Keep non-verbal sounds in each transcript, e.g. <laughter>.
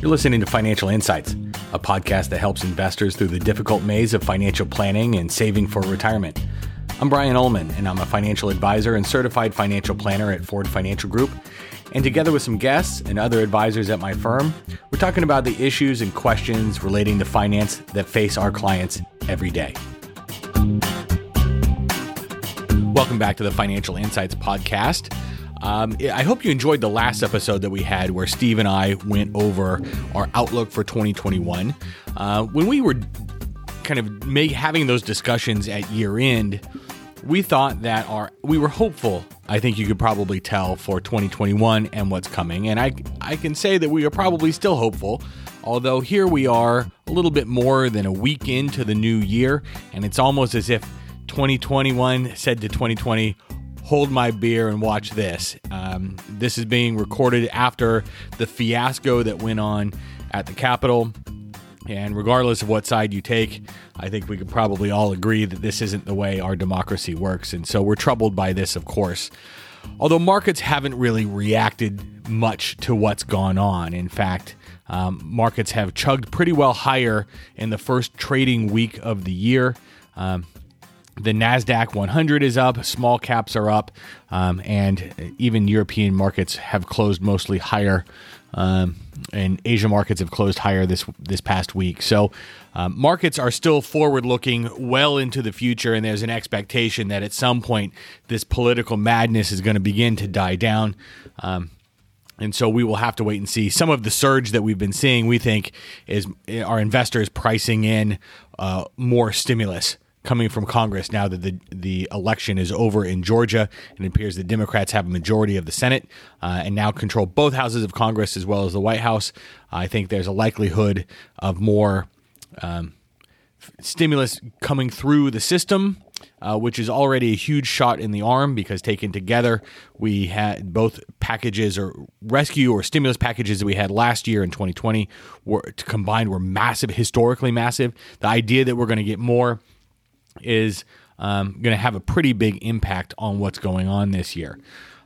You're listening to Financial Insights, a podcast that helps investors through the difficult maze of financial planning and saving for retirement. I'm Brian Ullman, and I'm a financial advisor and certified financial planner at Forward Financial Group. And together with some guests and other advisors at my firm, we're talking about the issues and questions relating to finance that face our clients every day. Welcome back to the Financial Insights Podcast. Um, I hope you enjoyed the last episode that we had where Steve and I went over our outlook for 2021. Uh, when we were kind of having those discussions at year end, we thought that our we were hopeful. I think you could probably tell for 2021 and what's coming, and I I can say that we are probably still hopeful. Although here we are a little bit more than a week into the new year, and it's almost as if 2021 said to 2020, hold my beer and watch this. Um, this is being recorded after the fiasco that went on at the Capitol. And regardless of what side you take, I think we could probably all agree that this isn't the way our democracy works. And so we're troubled by this, of course. Although markets haven't really reacted much to what's gone on. In fact, um, markets have chugged pretty well higher in the first trading week of the year. Um, the NASDAQ 100 is up, small caps are up, um, and even European markets have closed mostly higher. Um, and Asia markets have closed higher this this past week. So um, markets are still forward looking well into the future, and there's an expectation that at some point this political madness is going to begin to die down. Um, and so we will have to wait and see. Some of the surge that we've been seeing, we think, is our investors pricing in uh, more stimulus coming from Congress now that the the election is over in Georgia, and it appears the Democrats have a majority of the Senate uh, and now control both houses of Congress as well as the White House. I think there's a likelihood of more um, stimulus coming through the system. Uh, which is already a huge shot in the arm because taken together, we had both packages or rescue or stimulus packages that we had last year in 2020 were combined were massive, historically massive. The idea that we're going to get more is um, going to have a pretty big impact on what's going on this year.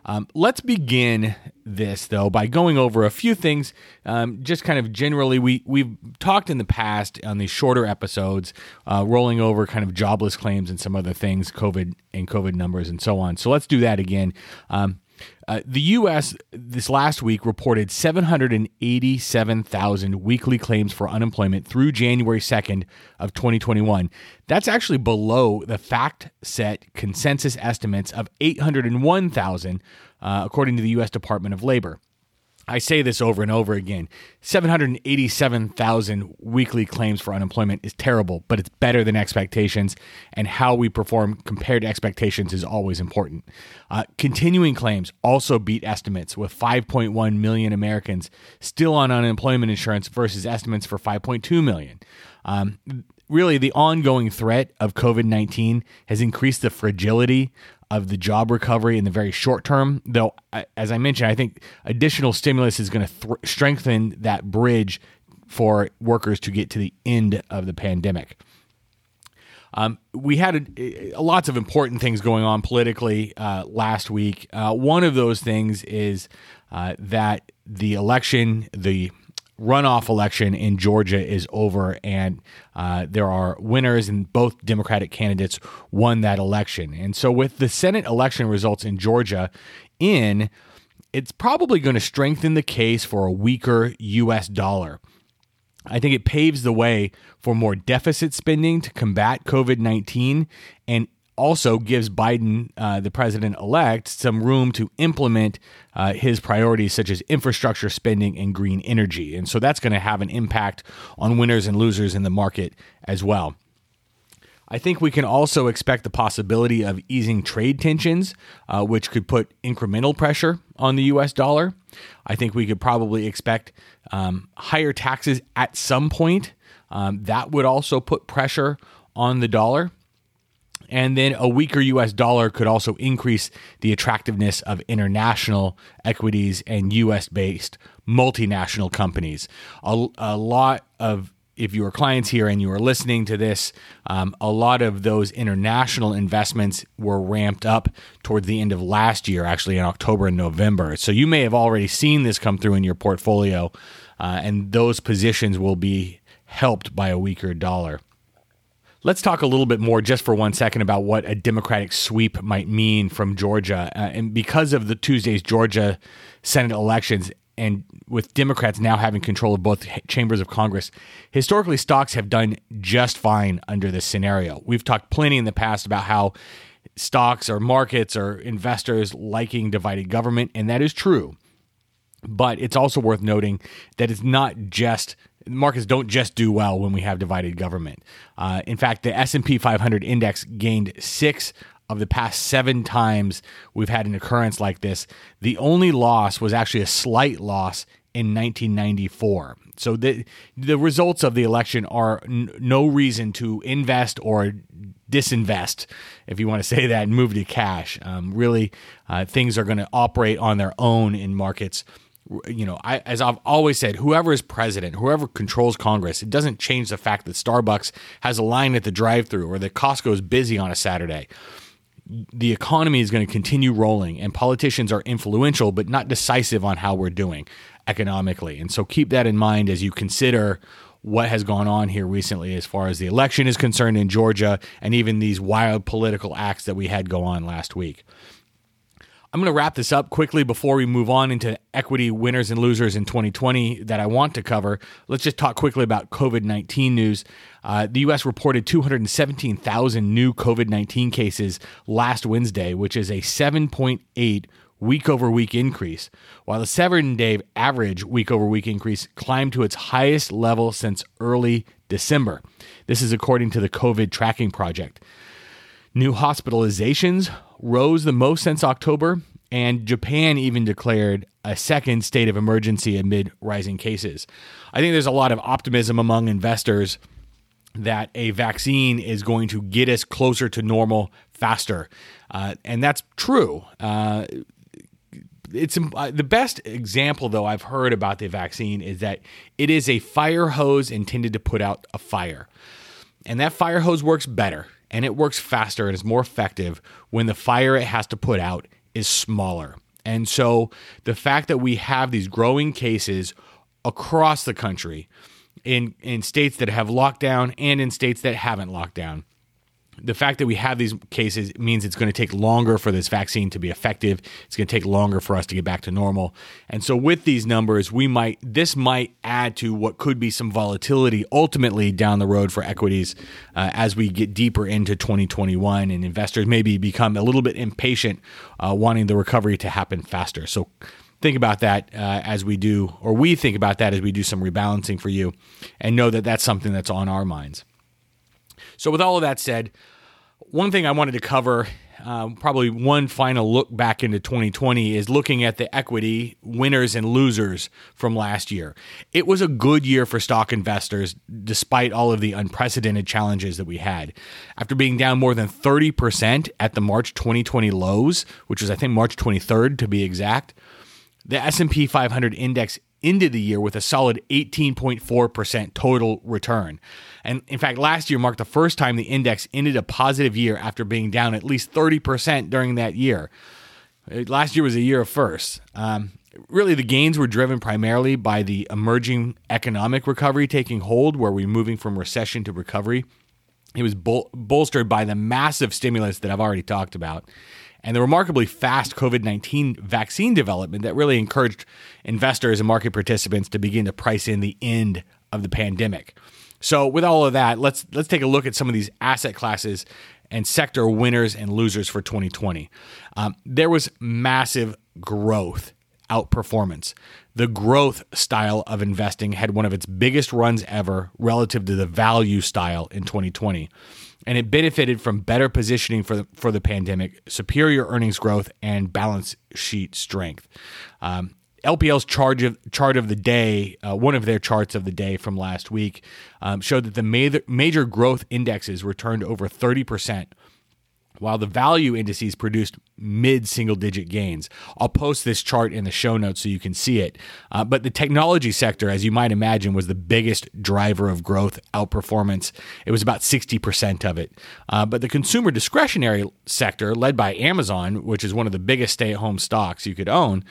Um, let's begin this though by going over a few things. Um, just kind of generally, we we've talked in the past on these shorter episodes, uh, rolling over kind of jobless claims and some other things, COVID and COVID numbers and so on. So let's do that again. Um, uh, the U.S. this last week reported 787,000 weekly claims for unemployment through January 2nd of 2021. That's actually below the fact set consensus estimates of 801,000, uh, according to the U.S. Department of Labor. I say this over and over again 787,000 weekly claims for unemployment is terrible, but it's better than expectations, and how we perform compared to expectations is always important. Uh, continuing claims also beat estimates, with 5.1 million Americans still on unemployment insurance versus estimates for 5.2 million. Um, really, the ongoing threat of COVID 19 has increased the fragility of the job recovery in the very short term. Though, as I mentioned, I think additional stimulus is going to th- strengthen that bridge for workers to get to the end of the pandemic. Um, we had a, a, lots of important things going on politically uh, last week. Uh, one of those things is uh, that the election, the runoff election in Georgia is over, and uh, there are winners, and both Democratic candidates won that election. And so, with the Senate election results in Georgia in, it's probably going to strengthen the case for a weaker U.S. dollar. I think it paves the way for more deficit spending to combat COVID 19 and also gives Biden, uh, the president elect, some room to implement uh, his priorities such as infrastructure spending and green energy. And so that's going to have an impact on winners and losers in the market as well. I think we can also expect the possibility of easing trade tensions, uh, which could put incremental pressure on the US dollar. I think we could probably expect um, higher taxes at some point. Um, that would also put pressure on the dollar. And then a weaker US dollar could also increase the attractiveness of international equities and US based multinational companies. A, a, lot of if you are clients here and you are listening to this, um, a lot of those international investments were ramped up towards the end of last year, actually in October and November. So you may have already seen this come through in your portfolio, uh, and those positions will be helped by a weaker dollar. Let's talk a little bit more just for one second about what a Democratic sweep might mean from Georgia. Uh, and because of the Tuesday's Georgia Senate elections, and with Democrats now having control of both chambers of Congress, historically stocks have done just fine under this scenario. We've talked plenty in the past about how stocks or markets or investors liking divided government, and that is true. But it's also worth noting that it's not just markets don't just do well when we have divided government. Uh, in fact, the S&P 500 index gained 6 of the past 7 times we've had an occurrence like this. The only loss was actually a slight loss in 1994. So the the results of the election are n- no reason to invest or disinvest, if you want to <laughs> say that, and move to cash. Um, really, uh, things are going to operate on their own in markets you know, I, as I've always said, whoever is president, whoever controls Congress, it doesn't change the fact that Starbucks has a line at the drive-through or that Costco is busy on a Saturday. The economy is going to continue rolling, and politicians are influential but not decisive on how we're doing economically. And so keep that in mind as you consider what has gone on here recently as far as the election is concerned in Georgia and even these wild political acts that we had go on last week. I'm going to wrap this up quickly before we move on into equity winners and losers in 2020 that I want to cover. Let's just talk quickly about COVID 19 news. Uh, the U.S. reported 217,000 new COVID 19 cases last Wednesday, which is a 7.8 week over week increase, while the seven day average week over week increase climbed to its highest level since early December. This is according to the COVID Tracking Project. New hospitalizations rose the most since October, and Japan even declared a second state of emergency amid rising cases. I think there's a lot of optimism among investors that a vaccine is going to get us closer to normal faster. Uh, and that's true. Uh, it's uh, the best example though I've heard about the vaccine is that it is a fire hose intended to put out a fire. And that fire hose works better and it works faster and is more effective when the fire it has to put out is smaller. And so the fact that we have these growing cases across the country in in states that have lockdown and in states that haven't locked down the fact that we have these cases means it's going to take longer for this vaccine to be effective. It's going to take longer for us to get back to normal. And so with these numbers, we might this might add to what could be some volatility ultimately down the road for equities uh, as we get deeper into 2021 and investors maybe become a little bit impatient uh, wanting the recovery to happen faster. So think about that uh, as we do or we think about that as we do some rebalancing for you and know that that's something that's on our minds. So, with all of that said, one thing I wanted to cover, um, probably one final look back into 2020, is looking at the equity winners and losers from last year. It was a good year for stock investors, despite all of the unprecedented challenges that we had. After being down more than 30% at the March 2020 lows, which was I think March 23rd to be exact, the S&P 500 index ended the year with a solid 18.4% total return. And in fact, last year marked the first time the index ended a positive year after being down at least 30% during that year. Uh, last year was a year of firsts. Um, really, the gains were driven primarily by the emerging economic recovery taking hold, where we're moving from recession to recovery. It was bol- bolstered by the massive stimulus that I've already talked about and the remarkably fast COVID 19 vaccine development that really encouraged investors and market participants to begin to price in the end of the pandemic. So, with all of that, let's let's take a look at some of these asset classes and sector winners and losers for 2020. Um, there was massive growth outperformance. The growth style of investing had one of its biggest runs ever relative to the value style in 2020 and it benefited from better positioning for the, for the pandemic, superior earnings growth, and balance sheet strength. Um, LPL's chart of, chart of the day, uh, one of their charts of the day from last week, um, showed that the major, major growth indexes returned over 30%, while the value indices produced mid single digit gains. I'll post this chart in the show notes so you can see it. Uh, but the technology sector, as you might imagine, was the biggest driver of growth outperformance. It was about 60% of it. Uh, but the consumer discretionary sector, led by Amazon, which is one of the biggest stay at home stocks you could own,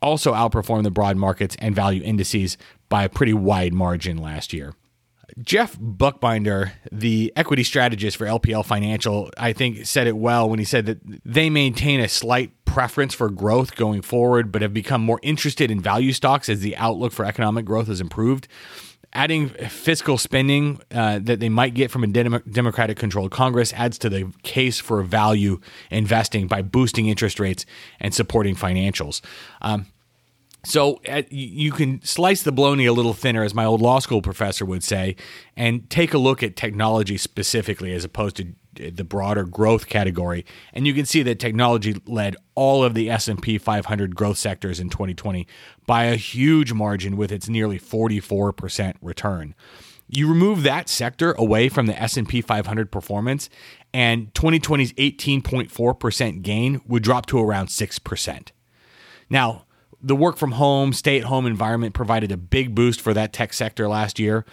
also outperformed the broad markets and value indices by a pretty wide margin last year. Jeff Buchbinder, the equity strategist for LPL Financial, I think said it well when he said that they maintain a slight preference for growth going forward, but have become more interested in value stocks as the outlook for economic growth has improved. Adding fiscal spending uh, that they might get from a Democratic controlled Congress adds to the case for value investing by boosting interest rates and supporting financials. Um, so uh, you can slice the bologna a little thinner, as my old law school professor would say, and take a look at technology specifically as opposed to the broader growth category. And you can see that technology led all of the S&P 500 growth sectors in 2020 by a huge margin with its nearly 44% return. You remove that sector away from the S&P 500 performance and 2020's 18.4% gain would drop to around 6%. Now, the work from home, stay at home environment provided a big boost for that tech sector last year.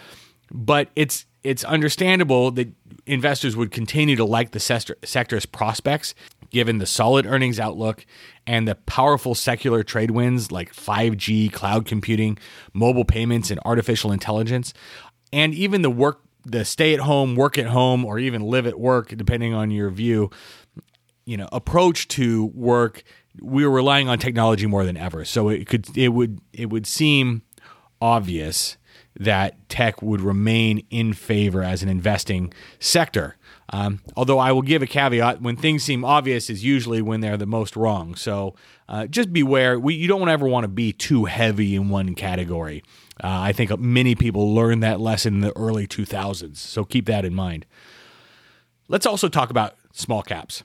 But it's it's understandable that investors would continue to like the sector's prospects given the solid earnings outlook and the powerful secular trade winds like 5G, cloud computing, mobile payments and artificial intelligence, and even the work the stay at home, work at home or even live at work depending on your view, you know, approach to work we were relying on technology more than ever. So it could it would it would seem obvious that tech would remain in favor as an investing sector. Um, although I will give a caveat: when things seem obvious, is usually when they're the most wrong. So uh, just beware. We, you don't ever want to be too heavy in one category. Uh, I think many people learned that lesson in the early 2000s. So keep that in mind. Let's also talk about small caps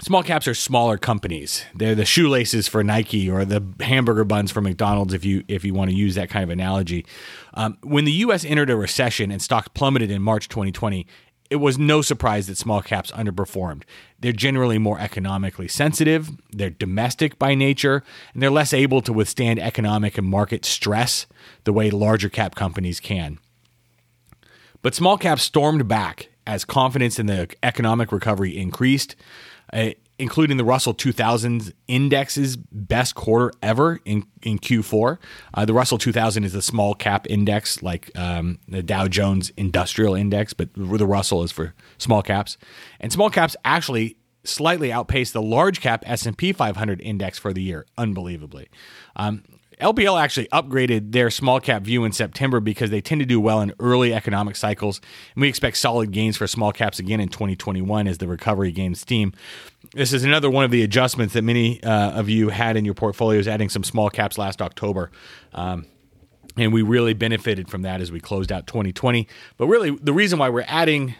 small caps are smaller companies. They're the shoelaces for Nike or the hamburger buns for McDonald's, if you if you want to use that kind of analogy. Um, when the U.S. entered a recession and stocks plummeted in March 2020, it was no surprise that small caps underperformed. They're generally more economically sensitive, they're domestic by nature, and they're less able to withstand economic and market stress the way larger cap companies can. But small caps stormed back as confidence in the economic recovery increased uh, including the Russell 2000 index's best quarter ever in, in Q4. Uh, the Russell 2000 is a small cap index like um, the Dow Jones Industrial Index, but the Russell is for small caps. And small caps actually slightly outpaced the large cap S&P 500 index for the year, unbelievably. Um, LPL actually upgraded their small cap view in September because they tend to do well in early economic cycles. And we expect solid gains for small caps again in 2021 as the recovery gains steam. This is another one of the adjustments that many uh, of you had in your portfolios, adding some small caps last October. Um, and we really benefited from that as we closed out 2020. But really, the reason why we're adding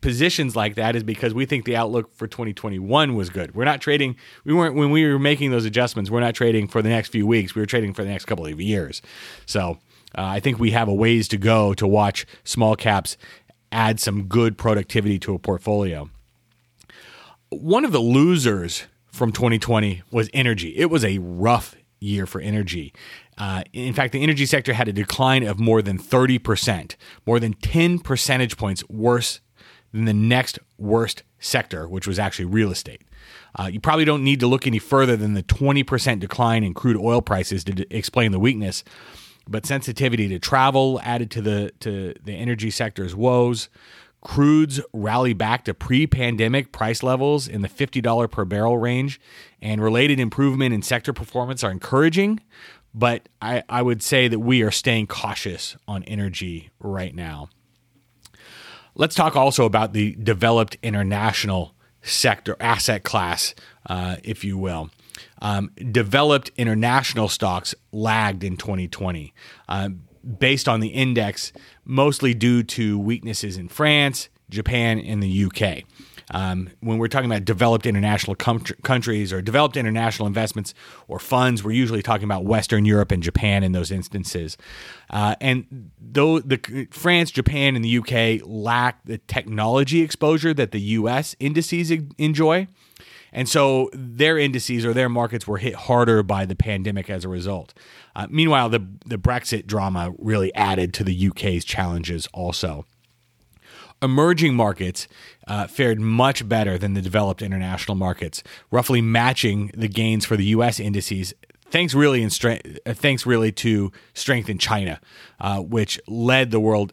positions like that is because we think the outlook for 2021 was good. We're not trading. We weren't when we were making those adjustments. We're not trading for the next few weeks. We were trading for the next couple of years. So uh, I think we have a ways to go to watch small caps add some good productivity to a portfolio. One of the losers from 2020 was energy. It was a rough year for energy. Uh, in fact, the energy sector had a decline of more than 30%, more than 10 percentage points worse than the next worst sector, which was actually real estate. Uh, you probably don't need to look any further than the 20% decline in crude oil prices to d- explain the weakness. But sensitivity to travel added to the to the energy sector's woes. Crudes rally back to pre-pandemic price levels in the $50 per barrel range, and related improvement in sector performance are encouraging. But I, I would say that we are staying cautious on energy right now. Let's talk also about the developed international sector asset class, uh, if you will. Um, developed international stocks lagged in 2020 uh, based on the index, mostly due to weaknesses in France, Japan, and the UK. Um, when we're talking about developed international com- countries or developed international investments or funds, we're usually talking about Western Europe and Japan in those instances. Uh, and though the France, Japan, and the UK lack the technology exposure that the U.S. indices enjoy, and so their indices or their markets were hit harder by the pandemic as a result. Uh, meanwhile, the, the Brexit drama really added to the UK's challenges also. Emerging markets uh, fared much better than the developed international markets, roughly matching the gains for the U.S. indices. Thanks really in strength. Uh, thanks really to strength in China, uh, which led the world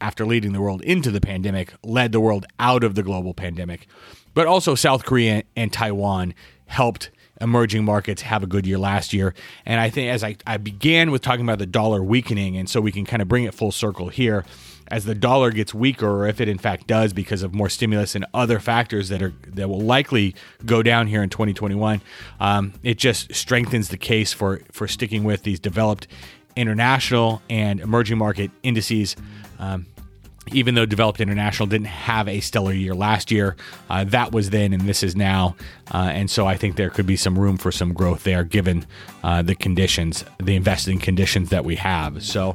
after leading the world into the pandemic, led the world out of the global pandemic. But also South Korea and Taiwan helped emerging markets have a good year last year. And I think as I, I began with talking about the dollar weakening, and so we can kind of bring it full circle here, as the dollar gets weaker, or if it in fact does because of more stimulus and other factors that are that will likely go down here in 2021, um, it just strengthens the case for for sticking with these developed international and emerging market indices. Um, even though Developed International didn't have a stellar year last year, uh, that was then and this is now. Uh, and so I think there could be some room for some growth there given uh, the conditions, the investing conditions that we have. So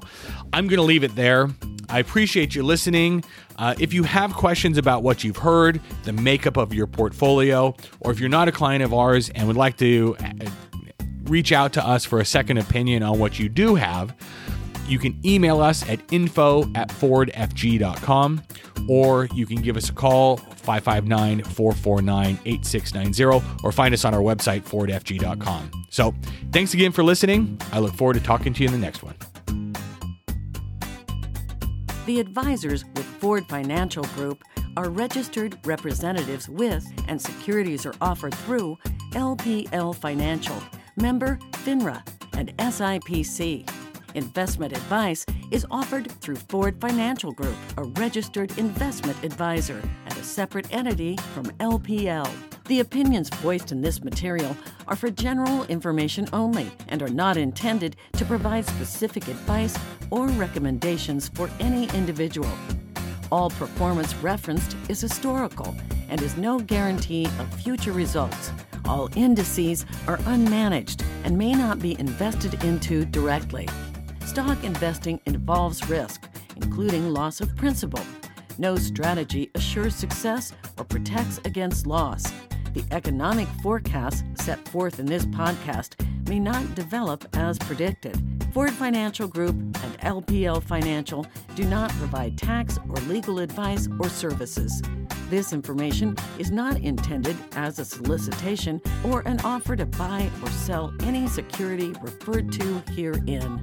I'm going to leave it there. I appreciate you listening. Uh, if you have questions about what you've heard, the makeup of your portfolio, or if you're not a client of ours and would like to uh, reach out to us for a second opinion on what you do have, you can email us at info at forwardfg.com or you can give us a call 559 449 8690 or find us on our website forwardfg.com. So thanks again for listening. I look forward to talking to you in the next one. The advisors with Forward Financial Group are registered representatives with and securities are offered through LPL Financial, member FINRA, and SIPC. Investment advice is offered through Forward Financial Group, a registered investment advisor and a separate entity from LPL. The opinions voiced in this material are for general information only and are not intended to provide specific advice or recommendations for any individual. All performance referenced is historical and is no guarantee of future results. All indices are unmanaged and may not be invested into directly. Stock investing involves risk, including loss of principal. No strategy assures success or protects against loss. The economic forecasts set forth in this podcast may not develop as predicted. Forward Financial Group and LPL Financial do not provide tax or legal advice or services. This information is not intended as a solicitation or an offer to buy or sell any security referred to herein.